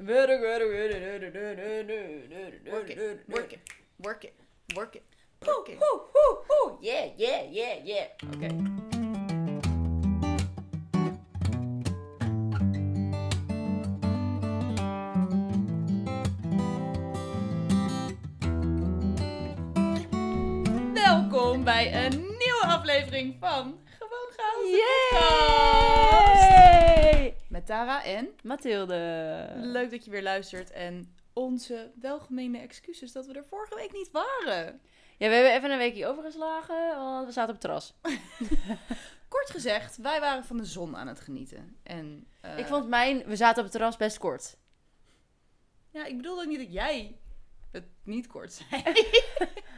Work it, work it, work it, work it, work it. woe, woe, woe. Yeah, yeah, yeah, yeah. Oké. Welkom bij een nieuwe aflevering van Gewoon Chaos Yay! Met Tara en Mathilde. leuk dat je weer luistert en onze welgemeende excuses dat we er vorige week niet waren. Ja, we hebben even een weekje overgeslagen, want we zaten op het terras. Kort gezegd, wij waren van de zon aan het genieten. En, eh, Ik vond mijn, we zaten op het terras best kort. Ja, ik bedoelde ook niet dat jij het niet kort zei.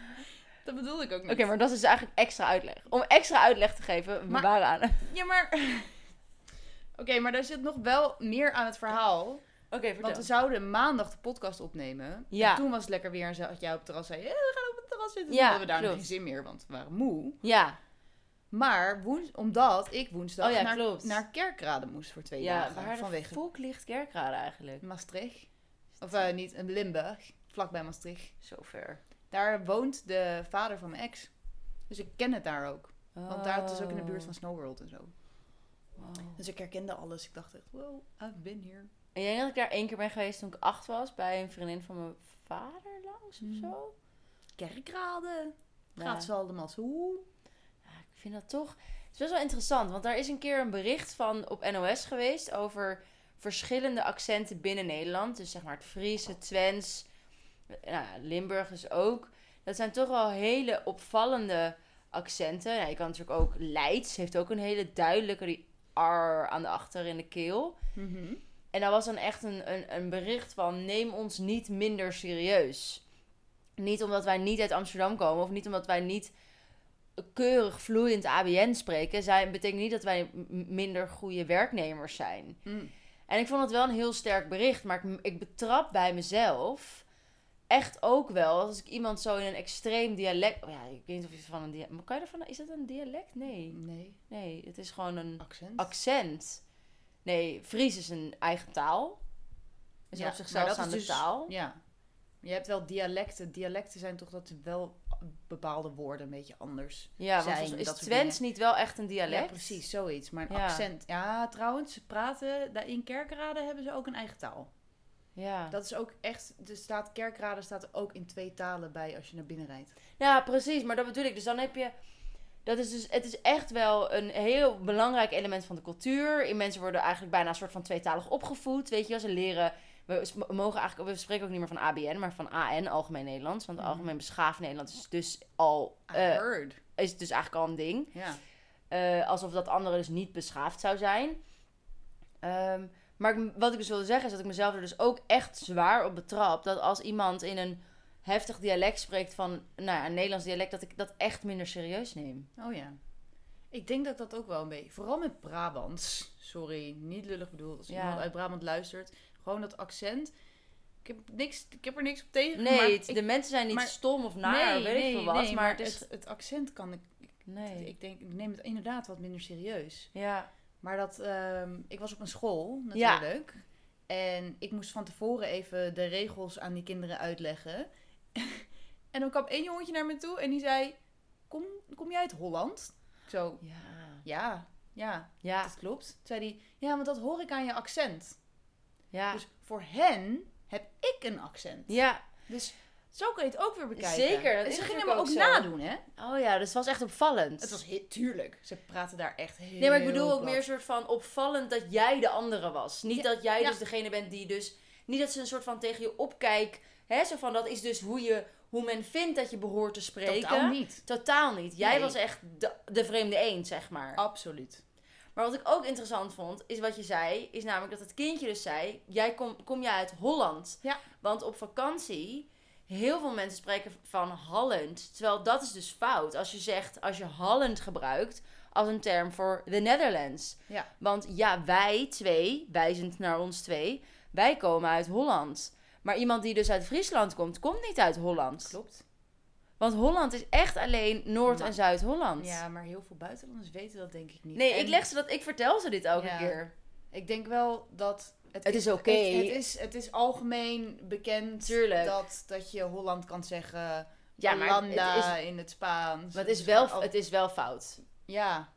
dat bedoelde ik ook niet. Oké, maar dat is dus eigenlijk extra uitleg. Om extra uitleg te geven, we Maar- waren aan. Ja, maar... Oké, maar daar zit nog wel meer aan het verhaal. Oké, vertel. Want we zouden maandag de podcast opnemen. Ja. En toen was het lekker weer en zat jij op het terras zei... Ja, we gaan op het terras zitten. Ja, Toen hadden we daar nog klopt. geen zin meer, want we waren moe. Ja, Maar woens, omdat ik woensdag Oh ja, naar, klopt. naar Kerkrade moest voor twee ja dagen. waar de vanwege volk ligt Kerkrade eigenlijk? Maastricht. Of eh, niet, in Limburg. Vlakbij Maastricht. Zover. Daar woont de vader van mijn ex. Dus ik ken het daar ook. Want daar het is ook in de buurt van Oh. Snowworld en zo. Wow. Dus ik herkende alles. Ik dacht echt, wow, I've been here. En jij dat ik daar één keer ben geweest toen ik acht was, bij een vriendin van mijn vader langs of Hmm. zo? Kerkrade. Ja. Gaat ze allemaal zo. Ja, ik vind dat toch. Het is best wel interessant, want daar is een keer een bericht van op NOS geweest over verschillende accenten binnen Nederland. Dus zeg maar het Friese, Twents, nou, Limburg dus ook. Dat zijn toch wel hele opvallende accenten. Je kan natuurlijk ook Leids, heeft ook een hele duidelijke aan de achter in de keel. Mhm. En daar was dan echt een, een, een bericht van: neem ons niet minder serieus. Niet omdat wij niet uit Amsterdam komen, of niet omdat wij niet keurig vloeiend ABN spreken, zijn, betekent niet dat wij minder goede werknemers zijn. Mm. En ik vond het wel een heel sterk bericht, maar ik, ik betrap bij mezelf echt ook wel als ik iemand zo in een extreem dialect. Oh ja, ik weet niet of je van een dialect. Maar kan je ervan? Is dat een dialect? Nee. Nee, Nee, het is gewoon een accent. accent. Nee, Fries is een eigen taal. Is Ja, op zichzelf staande is dus- taal. Ja. Je hebt wel dialecten. Dialecten zijn toch dat wel bepaalde woorden een beetje anders. Ja, zijn, volgens- is dat Twents niet wel echt een Ja, dialect? precies, zoiets. Maar een Ja. accent. Ja, trouwens, ze praten. In Kerkrade hebben ze ook een eigen taal. Ja. Dat is ook echt. Er staat, Kerkrade staat er ook in twee talen bij als je naar binnen rijdt. ja, precies. Maar dat bedoel ik. Dus dan heb je... Dat is dus, het is echt wel een heel belangrijk element van de cultuur. In mensen worden eigenlijk bijna een soort van tweetalig opgevoed. Weet je wel, ze leren... We mogen eigenlijk, we spreken ook niet meer van ABN, maar van AN, Algemeen Nederlands. Want Mhm. Algemeen Beschaafd Nederlands is dus al, eh, heard. is dus eigenlijk al een ding. Ja. Eh, alsof dat andere dus niet beschaafd zou zijn. Ehm, maar ik- wat ik dus wilde zeggen is dat ik mezelf er dus ook echt zwaar op betrap. Dat als iemand in een heftig dialect spreekt van nou ja, een Nederlands dialect, dat ik dat echt minder serieus neem. Oh ja. Ik denk dat dat ook wel een beetje. Vooral met Brabants. Sorry, niet lullig bedoeld. Als Ja. iemand uit Brabant luistert. Gewoon dat accent. Ik heb, niks, ik heb er niks op tegen. Nee, maar het- ik- de mensen zijn niet maar- stom of naar, nee, weet nee, ik veel wat. nee, maar het het, is... het accent kan ik. Nee. Ik denk, ik neem het inderdaad wat minder serieus. Ja. Maar dat, ehm, ik was op een school natuurlijk. En ik moest van tevoren even de regels aan die kinderen uitleggen. en dan kwam één jongetje naar me toe en die zei: Kom, kom jij uit Holland? Ik zo, Ja. ja, ja, Ja. dat klopt. Toen zei hij: Ja, want dat hoor ik aan je accent. Ja. Dus voor hen heb ik een accent. Ja. Dus zo kun je het ook weer bekijken. Zeker, dat En ze gingen natuurlijk me ook, nadoen, hè? Oh ja, dus het was echt opvallend. Het was heel, tuurlijk. Ze praten daar echt heel Nee, maar ik bedoel ook meer een soort van opvallend dat jij de andere was. Niet Ja, dat jij ja. dus degene bent die dus... Niet dat ze een soort van tegen je opkijkt. Hè, zo van, dat is dus hoe, je, hoe men vindt dat je behoort te spreken. Totaal niet. Totaal niet. Jij Nee. was echt de, de vreemde eend, zeg maar. Absoluut. Maar wat ik ook interessant vond, is wat je zei. Is namelijk dat het kindje dus zei... Jij kom, kom jij uit Holland? Ja. Want op vakantie... Heel veel mensen spreken van Holland. Terwijl dat is dus fout. Als je zegt, als je Holland gebruikt als een term voor the Netherlands. Ja. Want ja, wij twee, wijzend naar ons twee, wij komen uit Holland. Maar iemand die dus uit Friesland komt, komt niet uit Holland. Klopt. Want Holland is echt alleen Noord- Maar- en Zuid-Holland. Ja, maar heel veel buitenlanders weten dat denk ik niet. Nee, En ik leg ze dat, ik vertel ze dit elke Ja. keer. Ik denk wel dat Het is oké. Het, het is, het is algemeen bekend Tuurlijk. dat, dat je Holland kan zeggen. Ja, maar Hollanda het is, in het Spaans. maar het is, wel, het is wel fout. Ja.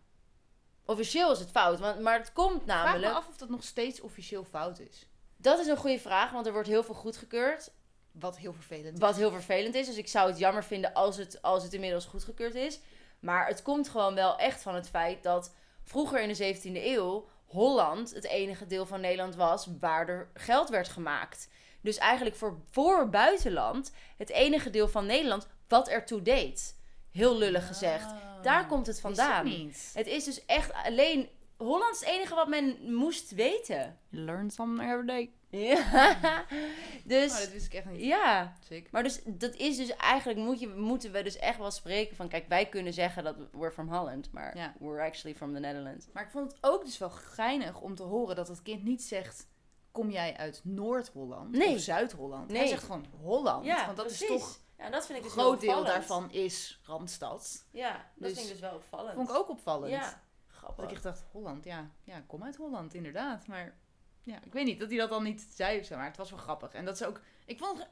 Officieel is het fout, want, maar het komt Vraag me namelijk... af of dat nog steeds officieel fout is. Dat is een goede vraag, want er wordt heel veel goedgekeurd. Wat heel vervelend is. Wat heel vervelend is. Dus ik zou het jammer vinden als het, als het inmiddels goedgekeurd is. Maar het komt gewoon wel echt van het feit dat vroeger in de 17e eeuw Holland het enige deel van Nederland was waar er geld werd gemaakt. Dus eigenlijk voor, voor buitenland het enige deel van Nederland wat ertoe deed. Heel lullig gezegd. Ah, Daar komt het vandaan. niet. Het is dus echt alleen. Holland is het enige wat men moest weten. Learn something every day. Ja. Dus Oh, dat wist ik echt niet. ja. Sick. Maar dus dat is dus eigenlijk moet je, moeten we dus echt wel spreken van kijk wij kunnen zeggen dat we're from Holland, maar Ja. we're actually from the Netherlands. Maar ik vond het ook dus wel geinig om te horen dat het kind niet zegt... Kom jij uit Noord-Holland Nee. of Zuid-Holland? Hij Nee. zegt gewoon Holland. want dat is toch... Ja, dat vind ik Een dus groot heel deel daarvan is Randstad. Ja, dat Dus- vind ik dus wel opvallend. Vond ik ook opvallend. Ja, Dat ik echt dacht, Holland, ja, ja, kom uit Holland, inderdaad. Maar ja, ik weet niet dat hij dat dan niet zei of zo, maar het was wel grappig. En dat ze ook, ik vond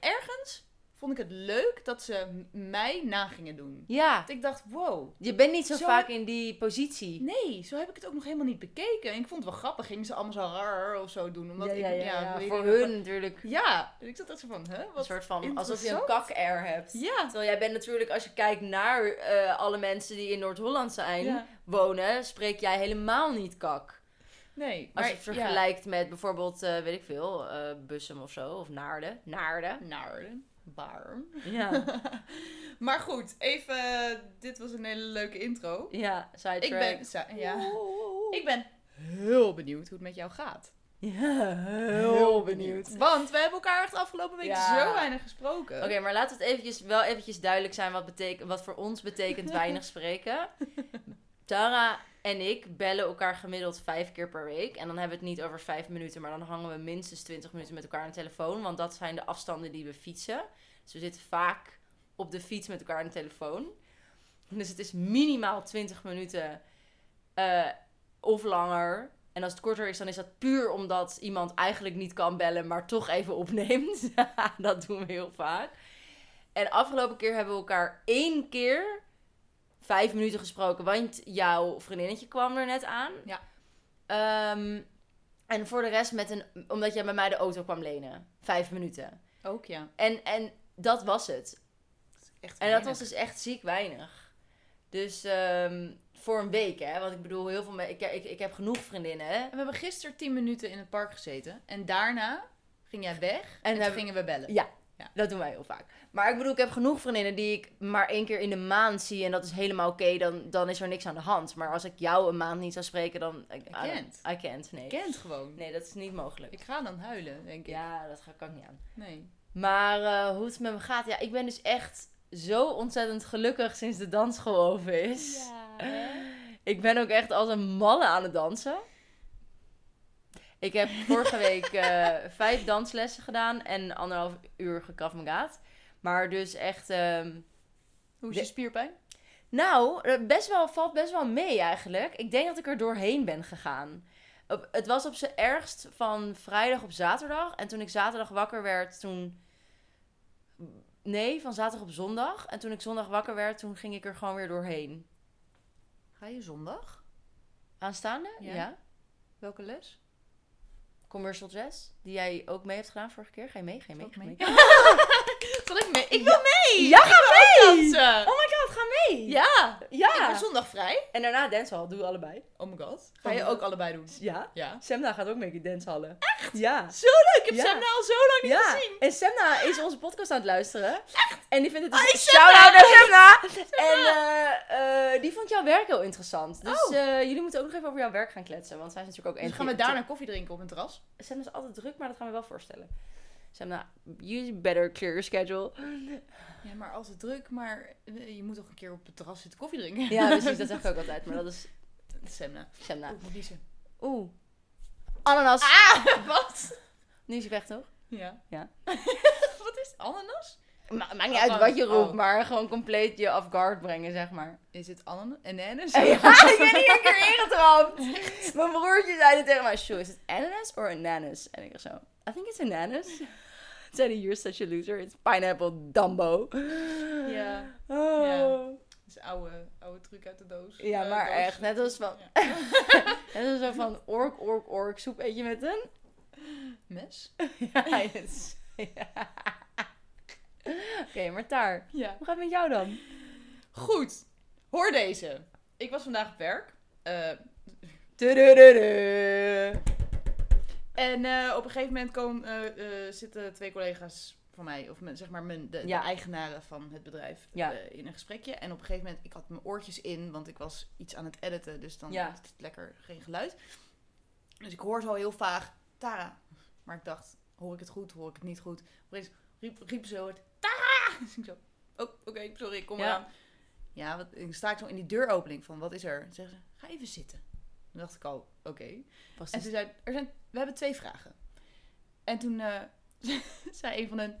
ergens, vond ik het leuk dat ze mij na gingen doen. Ja, Dat ik dacht, wow, je bent niet zo, Zo- vaak in die positie. nee, zo heb ik het ook nog helemaal niet bekeken. En ik vond het wel grappig, gingen ze allemaal zo raar of zo doen. Omdat ja, ik, ja, ja, ja, weet voor hun natuurlijk Ja, ik zat echt zo van, hè, een soort van alsof je een kak-air hebt. Ja. Terwijl jij bent natuurlijk, als je kijkt naar eh, alle mensen die in Noord-Holland zijn, wonen, spreek jij helemaal niet kak. Nee, Als maar je het vergelijkt met bijvoorbeeld, eh, weet ik veel, eh Bussum of zo, of Naarden. Naarden. Naarden, Baarn. Ja, Maar goed, even, dit was een hele leuke intro. ja sidetrack. Ik ben, ja. Ik ben heel benieuwd hoe het met jou gaat. Ja, heel benieuwd. Want we hebben elkaar echt afgelopen week Ja. zo weinig gesproken. Oké, maar laten we het eventjes, wel eventjes duidelijk zijn wat, betekent, wat voor ons betekent weinig spreken. Tara en ik bellen elkaar gemiddeld vijf keer per week. En dan hebben we het niet over vijf minuten, maar dan hangen we minstens twintig minuten met elkaar aan de telefoon. Want dat zijn de afstanden die we fietsen. Dus we zitten vaak op de fiets met elkaar aan de telefoon. Dus het is minimaal 20 minuten eh, of langer. En als het korter is, dan is dat puur omdat iemand eigenlijk niet kan bellen, maar toch even opneemt. dat doen we heel vaak. En afgelopen keer hebben we elkaar één keer vijf minuten gesproken, want jouw vriendinnetje kwam er net aan. Ja. Ehm, en voor de rest met een, omdat jij bij mij de auto kwam lenen. Vijf minuten. Ook ja. En, en dat was het. Echt En dat was dus echt ziek weinig. Dus ehm, voor een week, hè. Want ik bedoel, heel veel me- ik, ik, ik heb genoeg vriendinnen, hè. En we hebben gisteren 10 minuten in het park gezeten. En daarna ging jij weg. En, toen hebben- gingen we bellen. Ja, Ja. dat doen wij heel vaak. Maar ik bedoel, ik heb genoeg vriendinnen die ik maar één keer in de maand zie. En dat is helemaal oké, dan, dan is er niks aan de hand. Maar als ik jou een maand niet zou spreken, dan... I, I don't- can't. I can't, nee. Kent gewoon. Nee, dat is niet mogelijk. Ik ga dan huilen, denk ik. Ja, dat ga- kan ik niet aan. Nee. Maar eh, hoe het met me gaat, ja, ik ben dus echt zo ontzettend gelukkig sinds de dansschool over is. Ik ben ook echt als een malle aan het dansen. Ik heb vorige week eh, vijf danslessen gedaan en anderhalf uur gekrafmagaat. Maar dus echt... ehm, Hoe is je spierpijn? nou, eh, best wel, valt best wel mee eigenlijk. Ik denk dat ik er doorheen ben gegaan. Op- Het was op zijn ergst van vrijdag op zaterdag. En toen ik zaterdag wakker werd, toen... Nee, van zaterdag op zondag. En toen ik zondag wakker werd, toen ging ik er gewoon weer doorheen. Ga je zondag? Aanstaande? Ja. ja. Welke les? Commercial jazz, die jij ook mee hebt gedaan vorige keer. Ga je mee? Ga je mee? Ga je mee? mee? Zal ik mee? Ik wil mee! Ja, ga mee! Oh my god, ga mee! Ja! Ja! Ik ben zondag vrij. En daarna dancehall, doen we allebei. Oh my god. Ga je ook allebei doen? Ja. Ja. Semna gaat ook mee in dancehallen. Echt? Ja. Zo leuk! Ik heb Ja. Semna al zo lang niet Ja, gezien. en Semna is onze podcast aan het luisteren. En die vindt het... Dus-! Shout-out naar Semna! En eh, eh, die vond jouw werk heel interessant. Dus Oh. eh, jullie moeten ook nog even over jouw werk gaan kletsen. Want zij is natuurlijk ook... Dus gaan we daarna koffie drinken op een terras? Semna is altijd druk, maar dat gaan we wel voorstellen. Semna, you better clear your schedule. Ja, maar als het druk, maar eh, je moet toch een keer op het terras zitten koffie drinken? Ja, precies. Dat zeg ik ook altijd. Maar dat is Semna. Semna. Oeh, moet. Oeh. Ananas. Ah, wat? Nu is hij weg, toch? Ja. Ja. wat is ananas? Ma- maakt niet uit Oh, wat je roept, oh. maar gewoon compleet je off guard brengen, zeg maar. Is het ananas? Ananas? Ja, ik ben hier een keer ingetrapt. Mijn broertje zei het tegen mij, Sjoe, is het ananas of ananas? En ik zo, I think it's ananas. Zei hij, you're such a loser. It's pineapple Dumbo. Ja. Oh. Ja. Ja, Dat is een oude, oude truc uit de doos. Eh, maar doos. echt. Net als van, Ja. net als zo van ork, ork, ork. Soep eet je met een... Mes? Ja, yes. Ja. Oké, maar daar. Ja. Hoe gaat het met jou dan? Goed. Hoor deze. Ik was vandaag op werk. Tudududu. En eh, op een gegeven moment komen, eh, eh, zitten twee collega's van mij, of zeg maar mijn, de, Ja. de eigenaren van het bedrijf, Ja. in een gesprekje. En op een gegeven moment, ik had mijn oortjes in, want ik was iets aan het editen, dus dan Ja. het lekker geen geluid. Dus ik hoor zo heel vaag, Tara. Maar ik dacht, hoor ik het goed, hoor ik het niet goed? Opeens riep, riep ze het, Tara! Dus ik zo, oh, oké, sorry, ik kom eraan. Ja, wat, ik sta ik zo in die deuropening van, wat is er? Dan zeggen ze, ga even zitten. Dan dacht ik al, oké. En toen zei er zijn, we hebben twee vragen. En toen eh, zei een van hen,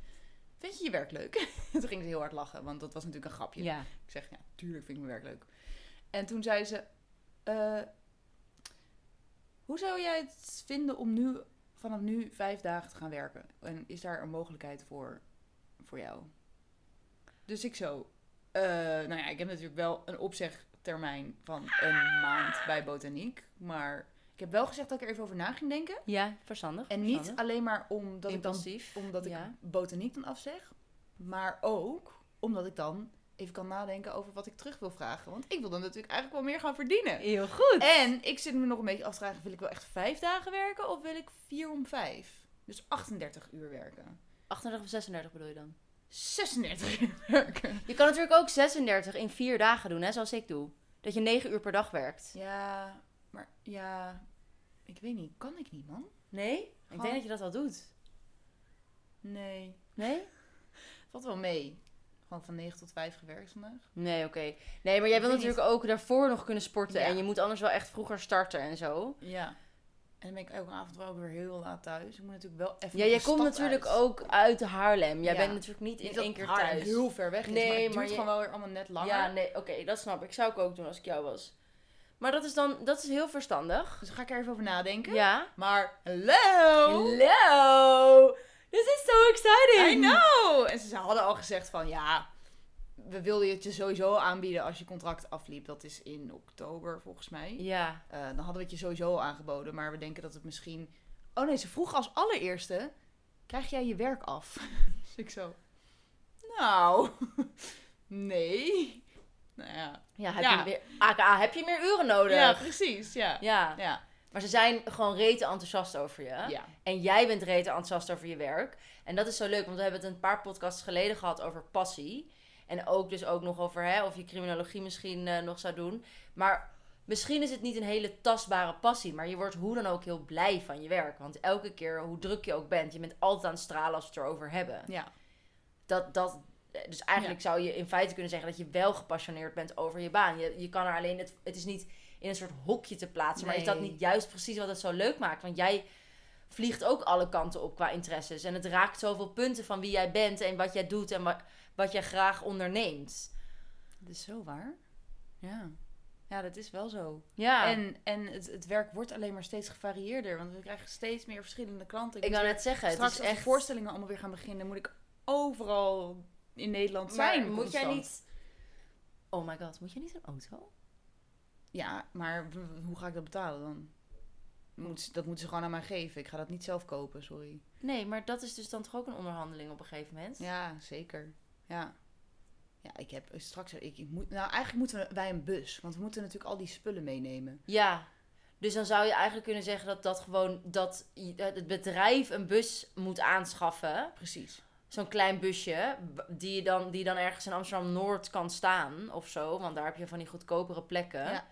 vind je je werk leuk? toen ging ze heel hard lachen, want dat was natuurlijk een grapje. Ja. Ik zeg, ja, tuurlijk vind ik mijn werk leuk. En toen zei ze, eh, hoe zou jij het vinden om nu, vanaf nu vijf dagen te gaan werken? En is daar een mogelijkheid voor, voor jou? Dus ik zo, eh, nou ja, ik heb natuurlijk wel een opzegtermijn van een maand bij botaniek. Maar ik heb wel gezegd dat ik er even over na ging denken. Ja, verstandig. En niet alleen maar omdat ik dan omdat ik Ja. botaniek dan afzeg. Maar ook omdat ik dan even kan nadenken over wat ik terug wil vragen. Want ik wil dan natuurlijk eigenlijk wel meer gaan verdienen. Heel goed. En ik zit me nog een beetje af te vragen, wil ik wel echt vijf dagen werken of wil ik vier om vijf? Dus 38 uur werken. 38 of 36 bedoel je dan? 36 uur werken. Je kan natuurlijk ook 36 in vier dagen doen, hè, zoals ik doe. Dat je 9 uur per dag werkt. Ja, maar ja, ik weet niet. Kan ik niet, man? Nee? Ik denk dat je dat wel doet. Nee. Nee? Valt wel mee. Gewoon van 9 tot 5 gewerkt vandaag. Nee, oké. Nee, maar jij Ik wil weet natuurlijk ook daarvoor nog kunnen sporten. Ja. En je moet anders wel echt vroeger starten en zo. Ja. En dan ben ik elke avond wel weer heel laat thuis. Ik moet natuurlijk wel even Ja, jij komt natuurlijk uit. ook uit Haarlem. Jij Ja. bent natuurlijk niet in Niet één keer Haarlem thuis. heel ver weg is, Nee, maar het maar duurt je- gewoon wel weer allemaal net langer. Ja, nee, oké, dat snap ik. Zou ik ook doen als ik jou was. Maar dat is dan, dat is heel verstandig. Dus daar ga ik er even over nadenken. Ja. Maar, hallo! Hello! This is so exciting! I know! En ze hadden al gezegd van, ja, we wilden het je sowieso aanbieden als je contract afliep. Dat is in oktober volgens mij. Ja. Eh, dan hadden we het je sowieso aangeboden, maar we denken dat het misschien... Oh nee, ze vroeg als allereerste, krijg jij je werk af? dus ik zo, nou, nee. Nou ja. Ja, heb Ja. Je meer, aka, heb je meer uren nodig? Ja, precies, ja. Ja. Ja, Maar ze zijn gewoon rete enthousiast over je. ja. En jij bent rete enthousiast over je werk. En dat is zo leuk, want we hebben het een paar podcasts geleden gehad over passie. En ook dus ook nog over hè, of je criminologie misschien eh, nog zou doen. Maar misschien is het niet een hele tastbare passie. Maar je wordt hoe dan ook heel blij van je werk. Want elke keer, hoe druk je ook bent, je bent altijd aan het stralen als we het erover hebben. ja. Dat, dat, dus eigenlijk zou je in feite kunnen zeggen dat je wel gepassioneerd bent over je baan. Je, je kan er alleen, het, het is niet in een soort hokje te plaatsen. Maar is dat niet juist precies wat het zo leuk maakt? Want jij vliegt ook alle kanten op qua interesses. En het raakt zoveel punten van wie jij bent en wat jij doet en wat, wat jij graag onderneemt. Dat is zo waar. Ja. Ja, dat is wel zo. Ja, En, en het, het werk wordt alleen maar steeds gevarieerder, want we krijgen steeds meer verschillende klanten. ik weer- net zeggen, het straks is als de echt... voorstellingen allemaal weer gaan beginnen, moet ik overal in Nederland Maar zijn. moet jij niet... Oh my god, moet jij niet een auto? Ja, maar hoe ga ik dat betalen dan? Moet, dat moeten ze gewoon aan mij geven. Ik ga dat niet zelf kopen, sorry. Nee, maar dat is dus dan toch ook een onderhandeling op een gegeven moment? Ja, zeker. Ja. Ja, ik heb straks... Ik, ik moet, nou, eigenlijk moeten we, wij een bus. Want we moeten natuurlijk al die spullen meenemen. Ja, dus dan zou je eigenlijk kunnen zeggen dat dat gewoon dat het bedrijf een bus moet aanschaffen. Precies. Zo'n klein busje, die, je dan, die dan ergens in Amsterdam Noord kan staan of zo. Want daar heb je van die goedkopere plekken. Ja.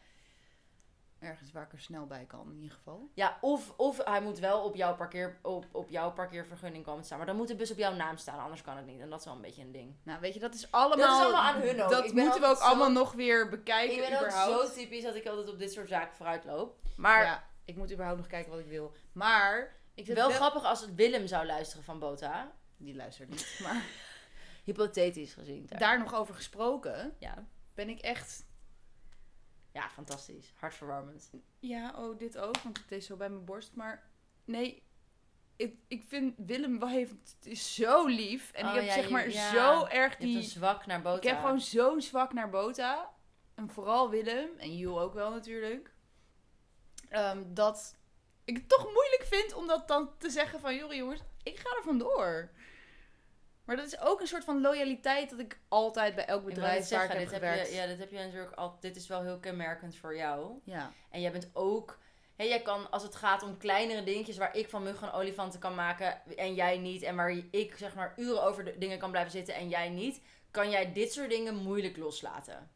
Ja, Ergens waar ik er snel bij kan, in ieder geval. of, of hij moet wel op jouw, parkeer, op, op jouw parkeervergunning komen te staan. Maar dan moet de bus op jouw naam staan, anders kan het niet. En dat is wel een beetje een ding. Nou, weet je, dat is allemaal... Dat is allemaal aan hun ook. Dat moeten we ook zo- allemaal nog weer bekijken, ik ben ook überhaupt. zo typisch dat ik altijd op dit soort zaken vooruit loop. Maar Ja, ik moet überhaupt nog kijken wat ik wil. Maar... Ik zit wel grappig als het Willem zou luisteren van Bota. Die luistert niet, maar... hypothetisch gezien. Daar nog over gesproken, Ja. ben ik echt... ja, fantastisch. Hartverwarmend. Ja, oh, dit ook, want het is zo bij mijn borst. Maar nee, ik, ik vind Willem heeft, het is zo lief. En Oh, ik heb ja, zeg je- maar ja. zo erg Je hebt een die... zwak naar boter. Ik heb gewoon zo'n zwak naar Bota. En vooral Willem. En Jules ook wel natuurlijk. Ehm, dat ik het toch moeilijk vind om dat dan te zeggen van... Joh jongens, ik ga er vandoor. Maar dat is ook een soort van loyaliteit dat ik altijd bij elk bedrijf waar ik zeggen, heb dit heb gewerkt... je, ja, dit heb je natuurlijk al. Dit is wel heel kenmerkend voor jou. ja. En jij bent ook. Hè, jij kan, als het gaat om kleinere dingetjes waar ik van muggen en olifanten kan maken en jij niet. En waar ik zeg maar uren over de dingen kan blijven zitten en jij niet. Kan jij dit soort dingen moeilijk loslaten.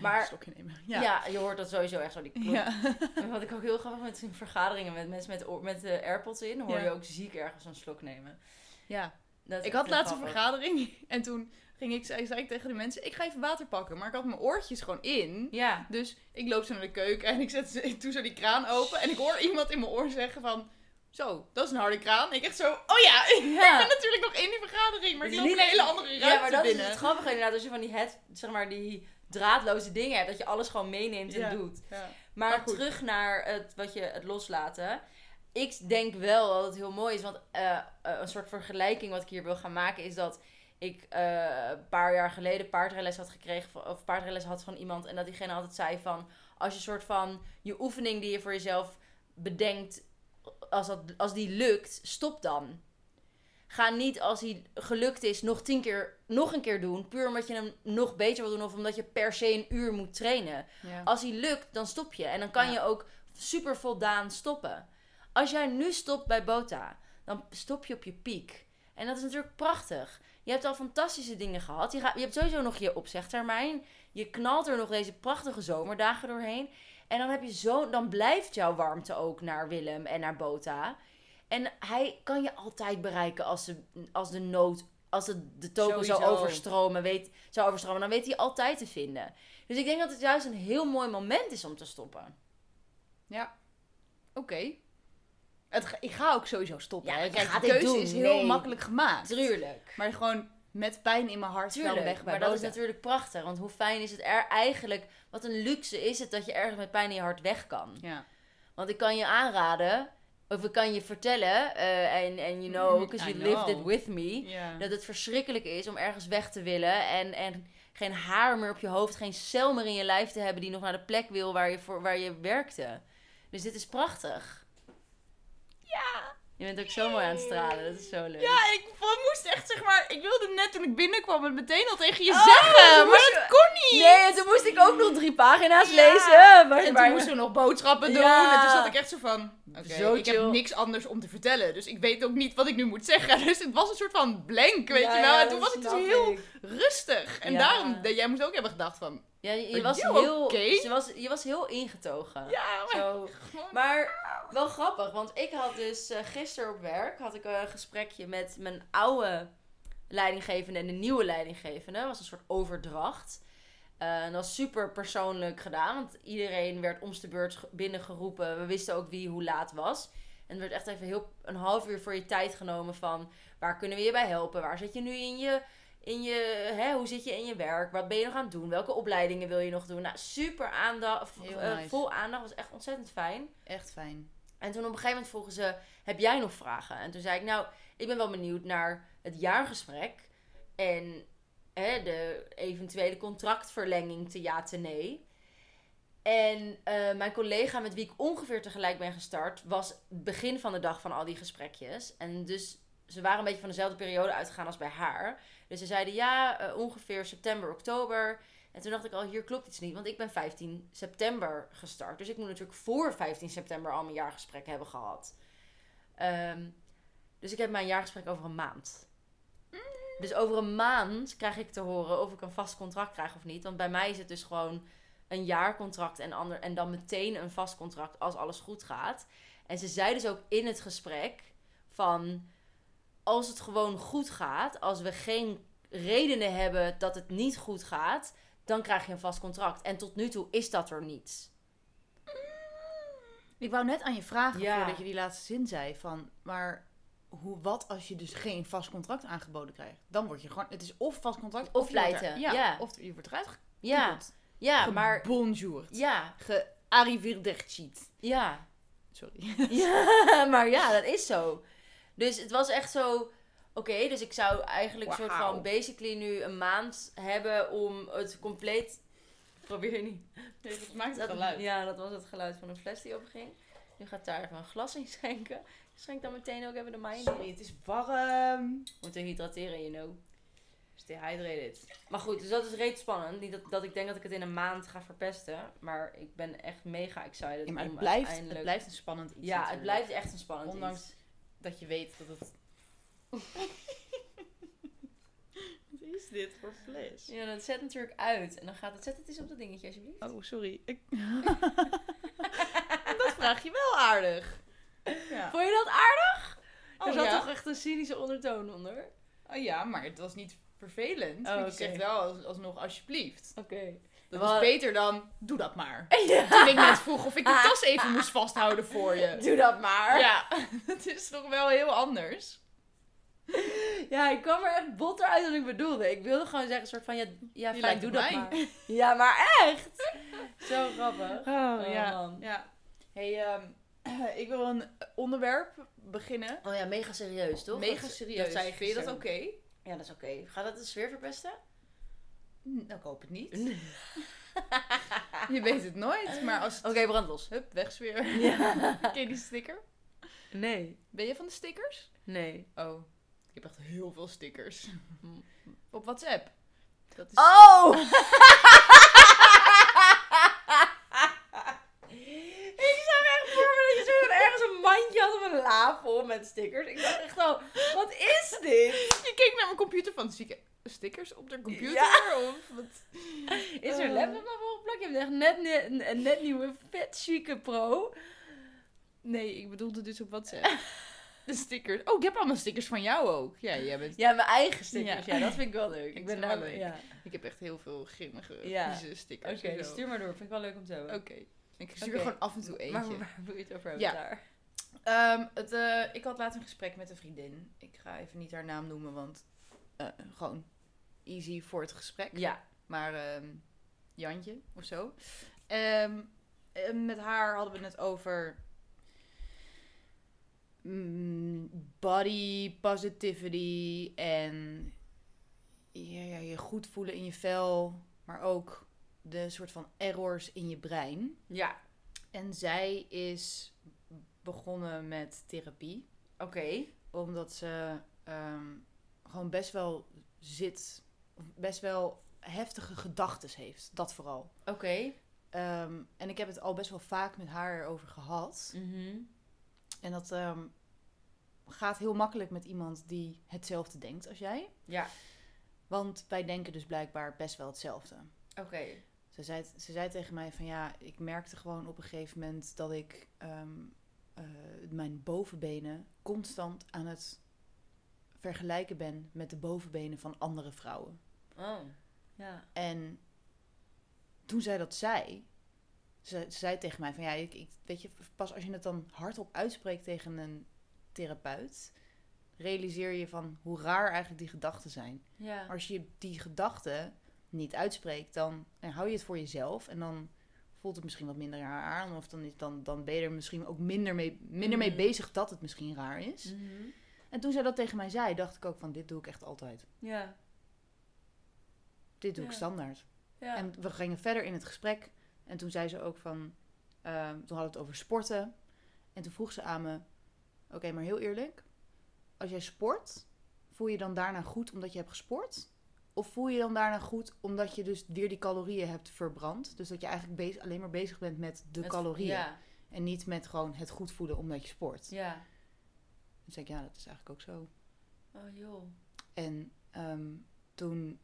Maar- Een stokje nemen. Ja, Ja. je hoort dat sowieso echt zo. Die. Ja. Wat ik ook heel grappig met in vergaderingen met mensen met, met de AirPods in, hoor je ook ziek ergens een slok nemen. ja. Dat Ik had laatst een vergadering en toen ging ik, zei, ik tegen de mensen, ik ga even water pakken. Maar ik had mijn oortjes gewoon in. Ja. Dus ik loop zo naar de keuken en ik zet ze- doe zo die kraan open. En ik hoor iemand in mijn oor zeggen van, zo, dat is een harde kraan. Ik echt zo, oh ja, ik ben natuurlijk nog in die vergadering. Maar ik loop een hele andere ruimte Ja, maar dat binnen. is het grappige inderdaad. Als je van die, head, zeg maar, die draadloze dingen hebt, dat je alles gewoon meeneemt en Ja. doet. Ja. Maar, terug naar het, wat je, het loslaten. Ik denk wel dat het heel mooi is. Want eh, eh, een soort vergelijking wat ik hier wil gaan maken is dat ik eh, een paar jaar geleden paardrijles had gekregen. Of paardrijles had van iemand. En dat diegene altijd zei van... Als je soort van je oefening die je voor jezelf bedenkt. Als, dat, als die lukt, stop dan. Ga niet als hij gelukt is nog tien keer nog een keer doen. Puur omdat je hem nog beter wil doen. Of omdat je per se een uur moet trainen. Ja. Als hij lukt, dan stop je. En dan kan Ja. je ook super voldaan stoppen. Als jij nu stopt bij Bota, dan stop je op je piek. En dat is natuurlijk prachtig. Je hebt al fantastische dingen gehad. Je, gaat, je hebt sowieso nog je opzegtermijn. Je knalt er nog deze prachtige zomerdagen doorheen. En dan, heb je zo, dan blijft jouw warmte ook naar Willem en naar Bota. En hij kan je altijd bereiken als de, als de nood, als de, de token zou overstromen, weet, zou overstromen. Dan weet hij altijd te vinden. Dus ik denk dat het juist een heel mooi moment is om te stoppen. Ja. Oké. Het ga- Ik ga ook sowieso stoppen. Ja, hè. Kijk, de keuze is heel Nee. makkelijk gemaakt. Tuurlijk. Maar gewoon met pijn in mijn hart wel Tuurlijk, weg bij maar dat is natuurlijk prachtig. Want hoe fijn is het er eigenlijk... Wat een luxe is het dat je ergens met pijn in je hart weg kan. Ja. Want ik kan je aanraden... Of ik kan je vertellen... eh, En en you know, because I you lived it with me... Dat het verschrikkelijk is om ergens weg te willen. En, en geen haar meer op je hoofd. Geen cel meer in je lijf te hebben die nog naar de plek wil waar je, voor, waar je werkte. Dus dit is prachtig. Ja. Je bent ook zo mooi aan het stralen. Dat is zo leuk. Ja, ik moest echt, zeg maar, ik wilde net toen ik binnenkwam het meteen al tegen je Oh, zeggen. Maar dat kon niet. Nee, en toen moest ik ook nog drie pagina's Ja. lezen. En toen moesten we nog boodschappen doen. Ja. En toen zat ik echt zo van, Zo ik heb niks anders om te vertellen. Dus ik weet ook niet wat ik nu moet zeggen. Dus het was een soort van blank, weet Ja, je wel. en toen was ik dus heel ik. rustig. En Ja. daarom, jij moest ook hebben gedacht van, Ja, je, was heel, okay? je, was, je was heel ingetogen. ja, maar... Zo. Maar wel grappig, want ik had dus eh, gisteren op werk had ik een gesprekje met mijn oude leidinggevende en de nieuwe leidinggevende. Dat was een soort overdracht. Eh, en dat was super persoonlijk gedaan, want iedereen werd om de beurt ge- binnengeroepen. We wisten ook wie hoe laat was. En er werd echt even heel, een half uur voor je tijd genomen van waar kunnen we je bij helpen? Waar zit je nu in je, in je hè, hoe zit je in je werk? Wat ben je nog aan het doen? Welke opleidingen wil je nog doen? Nou, super aandacht, eh, nice. vol aandacht, was echt ontzettend fijn. Echt fijn. En toen op een gegeven moment vroegen ze, heb jij nog vragen? En toen zei ik, nou, ik ben wel benieuwd naar het jaargesprek. En de eventuele contractverlenging te ja, te nee. En eh, mijn collega met wie ik ongeveer tegelijk ben gestart, was het begin van de dag van al die gesprekjes. En dus ze waren een beetje van dezelfde periode uitgegaan als bij haar. Dus ze zeiden ja, eh, ongeveer september, oktober. En toen dacht ik al, hier klopt iets niet, want ik ben 15 september gestart. Dus ik moet natuurlijk voor 15 september al mijn jaargesprek hebben gehad. Ehm, dus ik heb mijn jaargesprek over een maand. Dus over een maand krijg ik te horen of ik een vast contract krijg of niet. Want bij mij is het dus gewoon een jaarcontract en, ander, en dan meteen een vast contract als alles goed gaat. En ze zei dus ook in het gesprek van als het gewoon goed gaat, als we geen redenen hebben dat het niet goed gaat, dan krijg je een vast contract. En tot nu toe is dat er niet. Ik wou net aan je vragen Ja. voordat je die laatste zin zei van, maar hoe, wat als je dus geen vast contract aangeboden krijgt? Dan word je gewoon, het is of vast contract Of er- pleiten, ja, ja. Of je wordt eruit Ja, ja, maar... Bonjour. Ja, Gearriveerdechtiet. ja. Sorry. Ja, maar ja, dat is zo. Dus het was echt zo... Oké, dus ik zou eigenlijk een soort van basically nu een maand hebben om het compleet... Probeer je niet. Nee, dat maakt Dat- Ja, dat was het geluid van een fles die openging. Nu gaat daar even een glas in schenken. Schenk dan meteen ook even de mijne. Sorry, het is warm. Moeten hydrateren, you know. Stay hydrated. Maar goed, dus dat is reeds spannend. Niet dat, dat ik denk dat ik het in een maand ga verpesten. Maar ik ben echt mega excited. Ja, maar om het blijft, uiteindelijk- het blijft een spannend iets. Ja, het blijft echt een spannend Ondanks- iets. dat je weet dat het. Wat is dit voor fles? Ja, dat zet natuurlijk uit. En dan gaat het... Zet het eens op dat dingetje, alsjeblieft. Oh, sorry. Ik... vraag je wel aardig. Ja. Vond je dat aardig? Oh, er zat ja. toch echt een cynische ondertoon onder? Oh ja, maar het was niet vervelend. Oh, je zegt wel als, alsnog alsjeblieft. Oké. Dat is beter dan, doe dat maar. Ja. Toen ik net vroeg of ik de tas even moest vasthouden voor je. Doe dat maar. Ja, dat is toch wel heel anders. Ja, ik kwam er echt botter uit dan ik bedoelde. Ik wilde gewoon zeggen, een soort van, ja, ja fijn, doe dat mij. maar. Ja, maar echt. Zo grappig. Oh, Oh, ja. man. ja. Hey, ehm, ik wil een onderwerp beginnen. Oh ja, mega serieus, toch? Mega serieus. Dat Vind je dat oké? Ja, dat is oké. Gaat dat de sfeer verpesten? Nou, ik hoop het niet. Je weet het nooit, maar als het... Oké, brand los. Hup, wegsfeer. Ja. Ken je die sticker? Nee. Ben je van de stickers? Nee. Oh, ik heb echt heel veel stickers. Op WhatsApp. Dat is... Oh! ik zag echt voor me dat je zo ergens een mandje had op een la vol met stickers. Ik dacht echt al, wat is dit? Je keek naar mijn computer van, zie ik stickers op de computer? Ja. Of wat? Is er Eh. laptop nog wel geplakt? Je hebt echt net, net, een net nieuwe vet chique pro. Nee, ik bedoelde dus op WhatsApp. De stickers. Oh, ik heb allemaal stickers van jou ook. Ja, jij bent... Ja, mijn eigen stickers. Ja, Ja. dat vind ik wel leuk. Ik ben daar leuk. Ja. Ik heb echt heel veel grimmige, Ja. stickers. Oké, stuur maar door. Vind ik wel leuk om te hebben. Oké. Ik stuur Oké. gewoon af en toe eentje. Maar waar wil je het over hebben Ja. daar? Ehm, het, eh, ik had laatst een gesprek met een vriendin. Ik ga even niet haar naam noemen, want eh, gewoon easy voor het gesprek. Ja. Maar ehm, Jantje of zo. Ehm, met haar hadden we het over mm, body positivity en ja, ja, je goed voelen in je vel, maar ook de soort van errors in je brein. Ja. En zij is begonnen met therapie. Oké. Omdat ze ehm, gewoon best wel zit. of Best wel heftige gedachten heeft. Dat vooral. Oké. Ehm, en ik heb het al best wel vaak met haar erover gehad. Mhm. En dat ehm, gaat heel makkelijk met iemand die hetzelfde denkt als jij. Ja. Want wij denken dus blijkbaar best wel hetzelfde. Oké. Ze zei, ze zei tegen mij van ja, ik merkte gewoon op een gegeven moment dat ik eh, mijn bovenbenen constant aan het vergelijken ben met de bovenbenen van andere vrouwen. Oh. Ja. En toen zij dat zei, ze, ze zei tegen mij van ja, ik, ik, weet je, pas als je het dan hardop uitspreekt tegen een therapeut, realiseer je van hoe raar eigenlijk die gedachten zijn. Ja. Maar als je die gedachten niet uitspreekt, dan hou je het voor jezelf. En dan voelt het misschien wat minder raar aan. Of dan, is, dan, dan ben je er misschien ook minder mee, minder mee Mhm. bezig dat het misschien raar is. Mhm. En toen zij dat tegen mij zei, dacht ik ook van dit doe ik echt altijd. Ja. Dit doe ik standaard. Ja. En we gingen verder in het gesprek. En toen zei ze ook van, ehm, toen hadden we het over sporten. En toen vroeg ze aan me, oké, maar heel eerlijk. Als jij sport, voel je dan daarna goed omdat je hebt gesport? Of voel je dan daarna goed omdat je dus weer die calorieën hebt verbrand? Dus dat je eigenlijk alleen maar bezig bent met de calorieën. Ja. En niet met gewoon het goed voelen omdat je sport. Ja. Toen zei ik, ja, dat is eigenlijk ook zo. Oh joh. En ehm, toen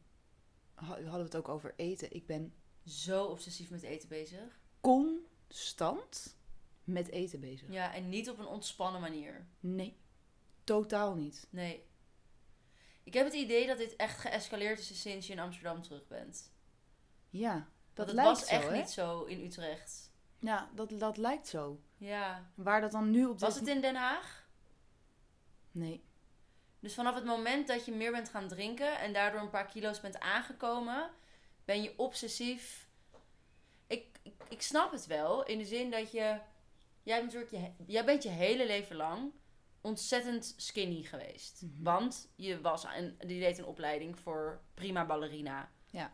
ha- hadden we het ook over eten. Ik ben Zo obsessief met eten bezig. constant met eten bezig. Ja, en niet op een ontspannen manier. Nee, totaal niet. Nee. Ik heb het idee dat dit echt geëscaleerd is sinds je in Amsterdam terug bent. Ja, Dat dat het lijkt was zo, echt hè? niet zo in Utrecht. Ja, dat, dat lijkt zo. Ja. Waar dat dan nu op Was dit... het in Den Haag? Nee. Dus vanaf het moment dat je meer bent gaan drinken en daardoor een paar kilo's bent aangekomen, ben je obsessief. Ik, ik, ik snap het wel, in de zin dat je. Jij bent, natuurlijk je, jij bent je hele leven lang ontzettend skinny geweest. Mhm. Want je was en die deed een opleiding voor prima ballerina. Ja.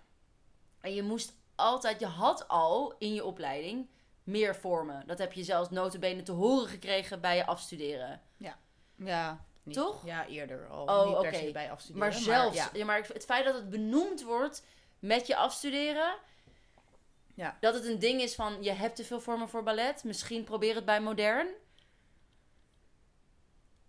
En je moest altijd, je had al in je opleiding meer vormen. Dat heb je zelfs notabene te horen gekregen bij je afstuderen. Ja. Niet, Toch? Ja, eerder al. Oh, niet per oké. se bij afstuderen. Maar zelfs, ja. ja. maar het feit dat het benoemd wordt met je afstuderen. Ja. Dat het een ding is van je hebt te veel vormen voor ballet. Misschien probeer het bij modern.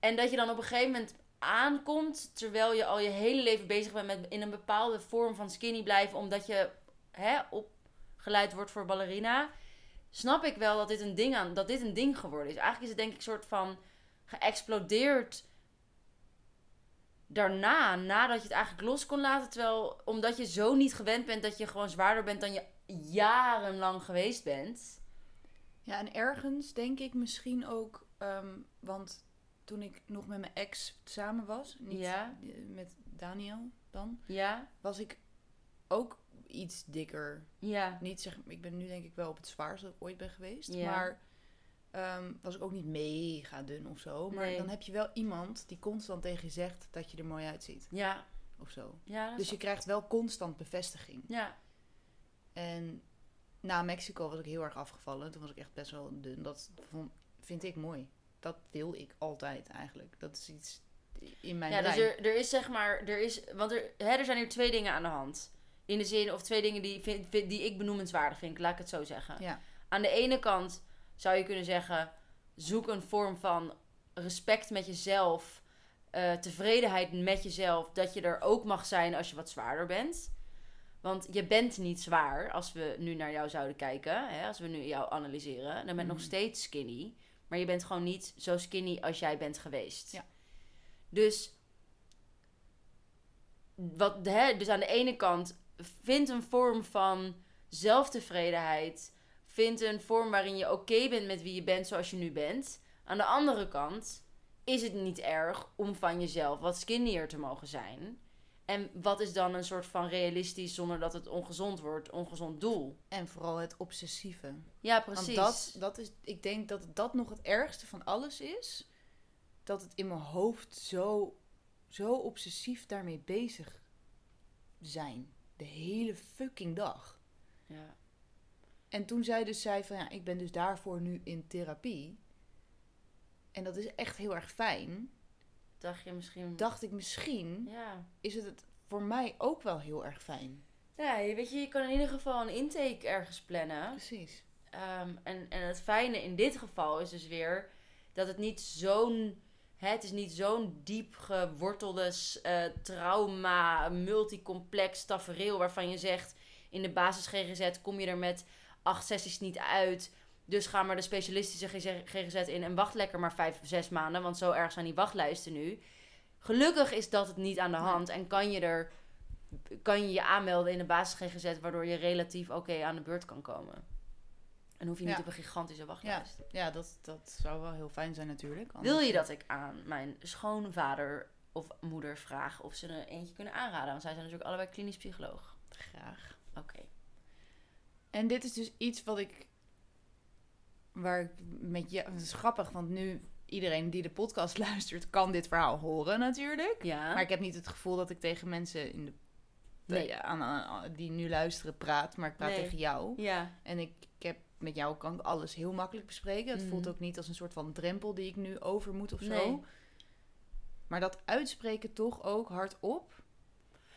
En dat je dan op een gegeven moment aankomt terwijl je al je hele leven bezig bent met in een bepaalde vorm van skinny blijven, omdat je hè, opgeleid wordt voor ballerina. Snap ik wel dat dit een ding aan dat dit een ding geworden is. Eigenlijk is het denk ik een soort van geëxplodeerd daarna, nadat je het eigenlijk los kon laten. Terwijl, omdat je zo niet gewend bent dat je gewoon zwaarder bent dan je jarenlang geweest bent. Ja, en ergens denk ik misschien ook, ehm, want toen ik nog met mijn ex samen was, niet Ja. met Daniel dan, Ja, was ik ook iets dikker. ja, Niet zeg, ik ben nu denk ik wel op het zwaarst dat ik ooit ben geweest, Ja. maar ehm, was ik ook niet mega dun of zo. Maar Nee. dan heb je wel iemand die constant tegen je zegt dat je er mooi uitziet ja, of zo. ja. Dus je krijgt wel constant bevestiging. ja, En na Mexico was ik heel erg afgevallen. Toen was ik echt best wel dun. Dat vond, vind ik mooi. Dat wil ik altijd eigenlijk. Dat is iets in mijn ja, dus er, er is zeg maar, er is, want er, hè, er zijn hier twee dingen aan de hand. In de zin, of twee dingen die, vind, vind- die ik benoemenswaardig vind, laat ik het zo zeggen. Ja. Aan de ene kant zou je kunnen zeggen, zoek een vorm van respect met jezelf, eh, tevredenheid met jezelf, dat je er ook mag zijn als je wat zwaarder bent. Want je bent niet zwaar als we nu naar jou zouden kijken, hè, als we nu jou analyseren. Dan ben je nog Mhm. steeds skinny, maar je bent gewoon niet zo skinny als jij bent geweest. Ja. Dus, wat, hè, dus aan de ene kant, vind een vorm van zelftevredenheid. Vind een vorm waarin je oké bent met wie je bent zoals je nu bent. Aan de andere kant is het niet erg om van jezelf wat skinnier te mogen zijn. En wat is dan een soort van realistisch, zonder dat het ongezond wordt, ongezond doel? En vooral het obsessieve. Ja, precies. Want dat, dat is, ik denk dat dat nog het ergste van alles is. Dat het in mijn hoofd zo, zo obsessief daarmee bezig zijn. De hele fucking dag. Ja. En toen zij dus zei van ja, ik ben dus daarvoor nu in therapie. En dat is echt heel erg fijn. Dacht je misschien... Dacht ik misschien Ja. is het het voor mij ook wel heel erg fijn. Ja, je weet je, je kan in ieder geval een intake ergens plannen. Precies. Ehm, en, en het fijne in dit geval is dus weer dat het niet zo'n. Hè, het is niet zo'n diep gewortelde s- eh, trauma, multicomplex tafereel waarvan je zegt in de basis GGZ kom je er met acht sessies niet uit. Dus ga maar de specialistische GGZ in en wacht lekker maar vijf, zes maanden, want zo erg zijn die wachtlijsten nu. Gelukkig is dat het niet aan de hand en kan je er kan je je aanmelden in de basis GGZ, waardoor je relatief oké aan de beurt kan komen. En hoef je niet Ja. op een gigantische wachtlijst. Ja, dat, dat zou wel heel fijn zijn natuurlijk. Wil je dat ik aan mijn schoonvader of moeder vraag of ze er eentje kunnen aanraden? Want zij zijn natuurlijk allebei klinisch psycholoog. Graag. Oké. En dit is dus iets wat ik. Waar ik met je. Het is grappig, want nu iedereen die de podcast luistert, kan dit verhaal horen natuurlijk. Ja. Maar ik heb niet het gevoel dat ik tegen mensen in de, Nee. de- aan, aan- die nu luisteren praat, maar ik praat Nee. tegen jou. ja. En ik, ik heb met jou kan ik alles heel makkelijk bespreken. Het Mhm. voelt ook niet als een soort van drempel die ik nu over moet of zo. Nee. Maar dat uitspreken toch ook hardop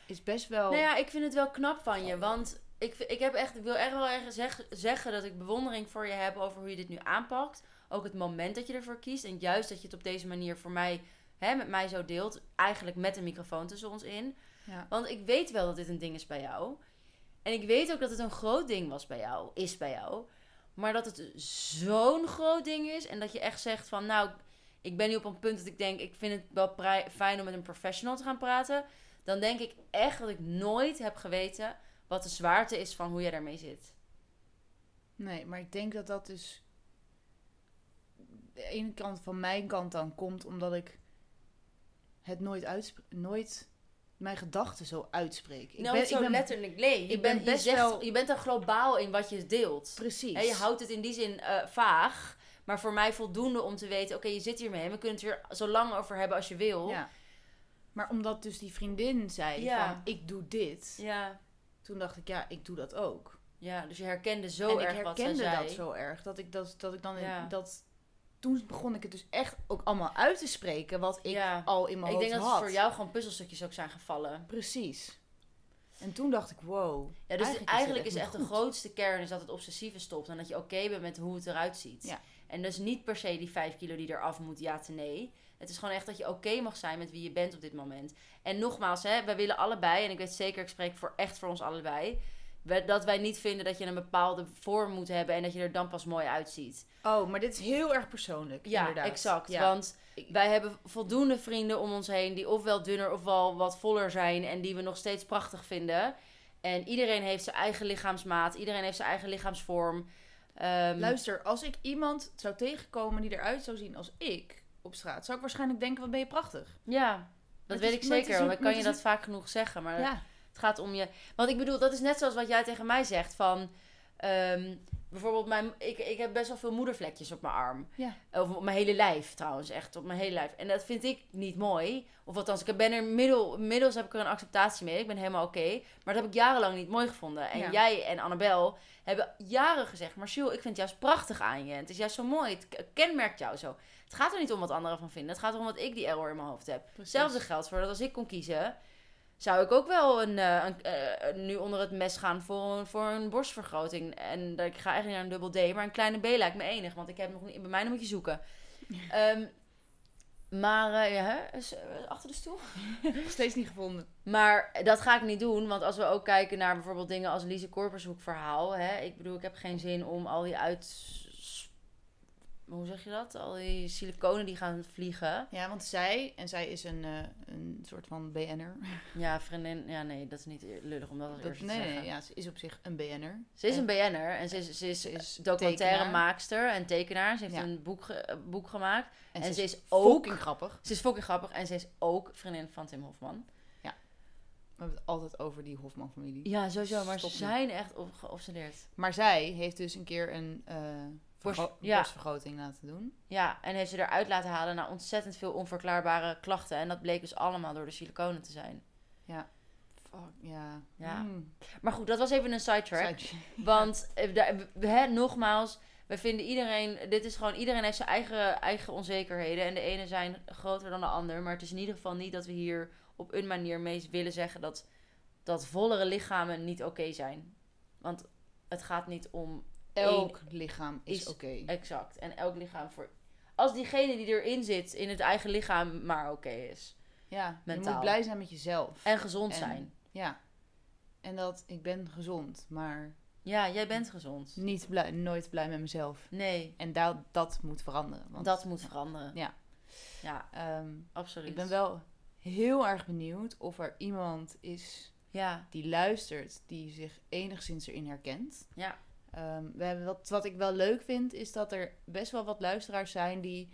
is best wel. Nou ja, ik vind het wel knap van je. Want ik, ik, heb echt, ik wil echt wel ergens zeg- zeggen dat ik bewondering voor je heb over hoe je dit nu aanpakt. Ook het moment dat je ervoor kiest. En juist dat je het op deze manier voor mij, hè, met mij zo deelt. Eigenlijk met een microfoon tussen ons in. Ja. Want ik weet wel dat dit een ding is bij jou. En ik weet ook dat het een groot ding was bij jou, is bij jou. Maar dat het zo'n groot ding is en dat je echt zegt van, nou, ik ben nu op een punt dat ik denk, ik vind het wel fijn om met een professional te gaan praten. Dan denk ik echt dat ik nooit heb geweten wat de zwaarte is van hoe jij daarmee zit. Nee, maar ik denk dat dat dus de ene kant van mijn kant dan komt omdat ik het nooit, uitspre- nooit mijn gedachten zo uitspreek. Ik nou, ben, zo ik ben letterlijk. Je, ik bent, ben best je, zegt, wel- je bent er globaal in wat je deelt. precies. En je houdt het in die zin eh, vaag. Maar voor mij voldoende om te weten... Oké, je zit hiermee. We kunnen het er zo lang over hebben als je wil. Ja. Maar omdat dus die vriendin zei Ja. van ik doe dit, Ja, toen dacht ik ja, ik doe dat ook. ja, dus je herkende zo en erg ik wat zij herkende zei. dat zo erg dat ik dat, dat ik dan in- dat toen begon ik het dus echt ook allemaal uit te spreken wat ik Ja. al in mijn Ik denk hoofd dat had. het voor jou gewoon puzzelstukjes ook zijn gevallen. Precies. En toen dacht ik wow. Ja, dus eigenlijk, eigenlijk, is, echt de grootste kern is dat het obsessieve stopt. En dat je oké bent met hoe het eruit ziet. Ja. En dus niet per se die 5 kilo die eraf moet, ja te nee. Het is gewoon echt dat je oké mag zijn met wie je bent op dit moment. En nogmaals, hè, wij willen allebei, en ik weet zeker, ik spreek voor echt voor ons allebei. Dat wij niet vinden dat je een bepaalde vorm moet hebben en dat je er dan pas mooi uitziet. Oh, maar dit is heel erg persoonlijk. Ja, inderdaad. exact. Ja. Want wij hebben voldoende vrienden om ons heen die ofwel dunner ofwel wat voller zijn en die we nog steeds prachtig vinden. En iedereen heeft zijn eigen lichaamsmaat, iedereen heeft zijn eigen lichaamsvorm. Ehm, Luister, als ik iemand zou tegenkomen die eruit zou zien als ik op straat, zou ik waarschijnlijk denken: wat ben je prachtig. Ja, dat weet is- ik zeker. Want dan kan je dat vaak genoeg zeggen. Maar Ja. het gaat om je. Want ik bedoel, dat is net zoals wat jij tegen mij zegt. Van ehm, bijvoorbeeld, mijn, ik, ik heb best wel veel moedervlekjes op mijn arm. Ja. Of op mijn hele lijf trouwens, echt op mijn hele lijf. En dat vind ik niet mooi. Of althans, ik ben er middel, middels heb ik er een acceptatie mee. Ik ben helemaal oké. Maar dat heb ik jarenlang niet mooi gevonden. En Ja. jij en Annabel hebben jaren gezegd... Marciel, ik vind het juist prachtig aan je. Het is juist zo mooi. Het kenmerkt jou zo. Het gaat er niet om wat anderen van vinden. Het gaat erom wat ik die error in mijn hoofd heb. Precies. Hetzelfde geldt voor dat als ik kon kiezen... zou ik ook wel een, eh, een, eh, nu onder het mes gaan voor een, voor een borstvergroting. En dat ik ga eigenlijk naar een dubbel D. Maar een kleine B lijkt me enig. Want ik heb nog niet... Bij mij moet je zoeken. Ehm, maar eh, ja, eh, achter de stoel. Nog steeds niet gevonden. Maar dat ga ik niet doen, want als we ook kijken naar bijvoorbeeld dingen als Lise Korpershoek verhaal. Hè, ik bedoel, ik heb geen zin om al die uit... Hoe zeg je dat? Al die siliconen die gaan vliegen. Ja, want zij, en zij is een, eh, een soort van BN'er. Ja, vriendin... Ja, nee, dat is niet lullig om dat Dat, eerste nee, te nee, zeggen. ja, ze is op zich een BN'er. Ze is En- een BN'er en ze is, ze is, Ze is documentaire maakster en tekenaar. Ze heeft Ja. een boek, ge- boek gemaakt. En, En ze is ook- fucking grappig. Ze is fucking grappig en ze is ook vriendin van Tim Hofman. We hebben het altijd over die Hofman-familie. Ja, sowieso, maar Stop ze zijn echt op, geobsedeerd. Maar zij heeft dus een keer een eh Borst- ja. borstvergroting laten doen. Ja, en heeft ze eruit laten halen naar ontzettend veel onverklaarbare klachten. En dat bleek dus allemaal door de siliconen te zijn. Fuck, ja. Ja. Hmm. Maar goed, dat was even een sidetrack. Side- Want eh, hè, nogmaals, we vinden iedereen, dit is gewoon, iedereen heeft zijn eigen, eigen onzekerheden. En de ene zijn groter dan de ander. Maar het is in ieder geval niet dat we hier op een manier mee willen zeggen dat, dat vollere lichamen niet oké zijn. Want het gaat niet om Elk lichaam is, is- oké. exact. En elk lichaam voor. Als diegene die erin zit in het eigen lichaam maar oké is. Ja, je mentaal. moet blij zijn met jezelf. En gezond En- zijn. Ja. En dat ik ben gezond, maar Ja, jij bent gezond. niet blij, nooit blij met mezelf. Nee, En dat, dat moet veranderen. Want, dat moet veranderen. Ja. Ja, ehm, absoluut. ik ben wel heel erg benieuwd of er iemand is Ja, die luistert, die zich enigszins erin herkent. ja. Ehm, we hebben wat, wat ik wel leuk vind, is dat er best wel wat luisteraars zijn die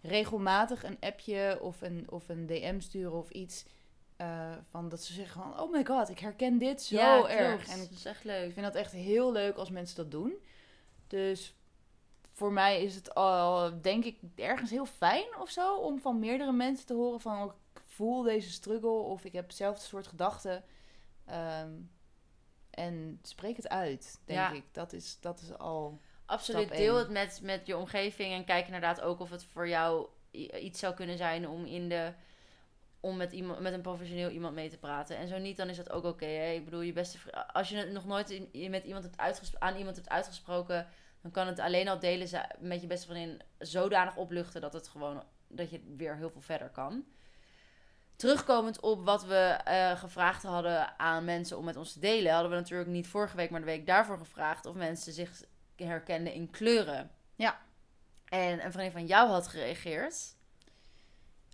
regelmatig een appje of een, of een DM sturen of iets. eh, van dat ze zeggen van, oh my god, ik herken dit zo ja, erg. En ik dat is echt ik leuk. vind dat echt heel leuk als mensen dat doen. Dus voor mij is het al, denk ik, ergens heel fijn of zo om van meerdere mensen te horen van, oh, ik voel deze struggle of ik heb hetzelfde soort gedachten. Ehm, en spreek het uit, denk Ja. ik. Dat is, dat is al. Absoluut. Deel één. het met, met je omgeving en kijk inderdaad ook of het voor jou iets zou kunnen zijn om in de om met, iemand, met een professioneel iemand mee te praten. En zo niet, dan is dat ook oké. ik bedoel, je beste als je het nog nooit in- met iemand hebt aan iemand hebt uitgesproken, dan kan het alleen al delen met je beste vriendin zodanig opluchten dat het gewoon dat je weer heel veel verder kan. Terugkomend op wat we eh, gevraagd hadden aan mensen om met ons te delen, hadden we natuurlijk niet vorige week, maar de week daarvoor gevraagd of mensen zich herkenden in kleuren. Ja. En een vriendin van jou had gereageerd.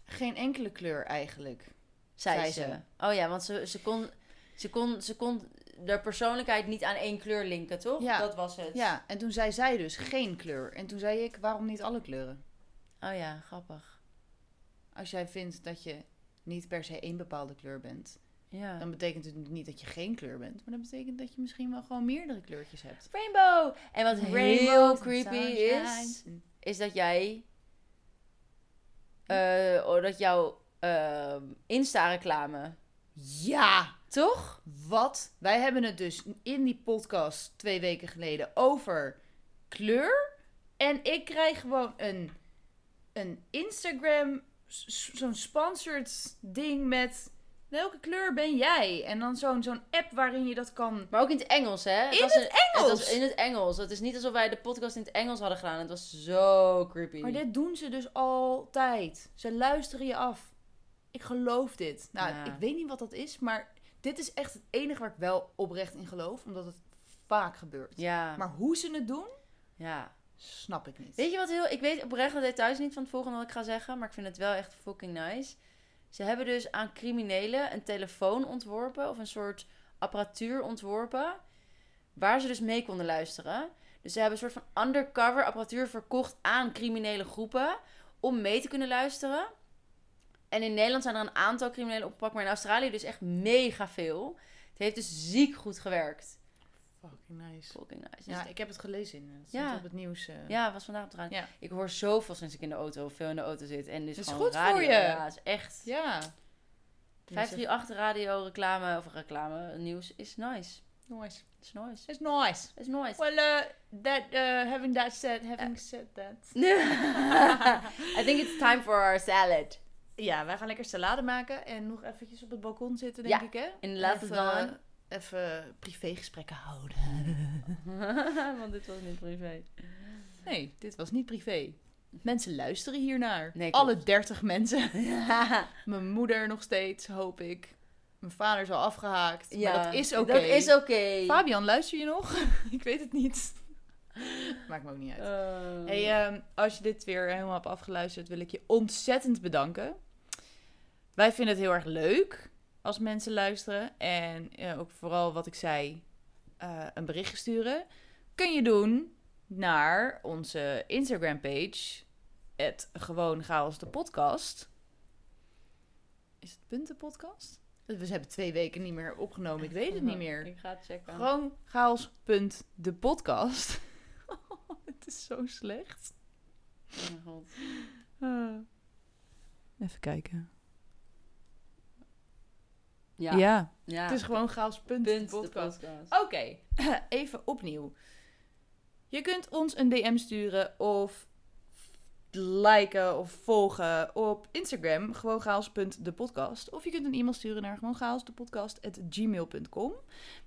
Geen enkele kleur eigenlijk. Zei, Zei ze. ze. Oh ja, want ze, ze, kon, ze, kon, ze kon de persoonlijkheid niet aan één kleur linken, toch? Ja. Dat was het. Ja, en toen zei zij dus geen kleur. En toen zei ik, waarom niet alle kleuren? Oh ja, grappig. Als jij vindt dat je niet per se één bepaalde kleur bent, Ja. dan betekent het niet dat je geen kleur bent. Maar dat betekent dat je misschien wel gewoon meerdere kleurtjes hebt. Rainbow! En wat heel Rainbows and creepy is, is dat jij... eh, oh, dat jouw ehm, Insta-reclame... Ja! Toch? Wat? Wij hebben het dus in die podcast twee weken geleden over kleur. En ik krijg gewoon een, een Instagram, zo'n sponsored ding met welke kleur ben jij? En dan zo'n zo'n app waarin je dat kan. Maar ook in het Engels, hè? In was het een- Engels? Het was in het Engels. Het is niet alsof wij de podcast in het Engels hadden gedaan. Het was zo creepy. Maar dit doen ze dus altijd. Ze luisteren je af. Ik geloof dit. Nou, Ja. ik weet niet wat dat is, maar dit is echt het enige waar ik wel oprecht in geloof, omdat het vaak gebeurt. Ja. Maar hoe ze het doen, ja. Snap ik niet. Weet je wat heel... Ik weet oprecht de details niet van het volgende wat ik ga zeggen. Maar ik vind het wel echt fucking nice. Ze hebben dus aan criminelen een telefoon ontworpen. Of een soort apparatuur ontworpen. Waar ze dus mee konden luisteren. Dus ze hebben een soort van undercover apparatuur verkocht aan criminele groepen. Om mee te kunnen luisteren. En in Nederland zijn er een aantal criminelen opgepakt. Maar in Australië dus echt mega veel. Het heeft dus ziek goed gewerkt. Fucking nice. Fucking nice. Ja, Dus- ik heb het gelezen. in, Het stond Ja. op het nieuws. eh. Ja, was vandaag op de radio. Ja. Ik hoor zoveel sinds ik in de auto, veel in de auto zit. En dus gewoon goed radio. voor je. Ja, het is echt. Ja. 538 radio, reclame, of reclame, nieuws is nice. Nice. It's nice. It's nice. It's nice. Well, uh, that, uh, having that said, having said that. I think it's time for our salad. Ja, wij gaan lekker salade maken en nog eventjes op het balkon zitten, denk Ja, ik, hè? in de laatste Even-. Even privégesprekken houden. Want dit was niet privé. Nee, dit was niet privé. Mensen luisteren hiernaar. Nee, klopt. Alle 30 mensen. Mijn moeder nog steeds, hoop ik. Mijn vader is al afgehaakt. maar dat is oké. Dat is oké. Fabian, luister je nog? ik weet het niet. Maakt me ook niet uit. Oh. Hey, ehm, als je dit weer helemaal hebt afgeluisterd, wil ik je ontzettend bedanken. Wij vinden het heel erg leuk als mensen luisteren. En eh, ook vooral wat ik zei, eh, een berichtje sturen. Kun je doen naar onze Instagram page. Het gewoon chaos de podcast. Is het punten podcast? We hebben twee weken niet meer opgenomen. Ik weet het niet meer. Ik ga het checken. Gewoon chaos.de podcast. het is zo slecht. Oh mijn god. Ah. Even kijken. Ja. Ja, ja. het is gewoon chaos.de punt de podcast. podcast. Oké, even opnieuw. Je kunt ons een DM sturen of liken of volgen op Instagram, gewoon chaos.depodcast. Of je kunt een e-mail sturen naar gewoon chaosdepodcast.gmail.com.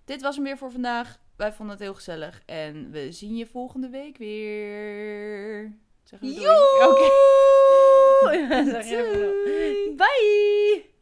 Dit was hem weer voor vandaag. Wij vonden het heel gezellig en we zien je volgende week weer. Zeggen we! Oké. Zeg. Bye!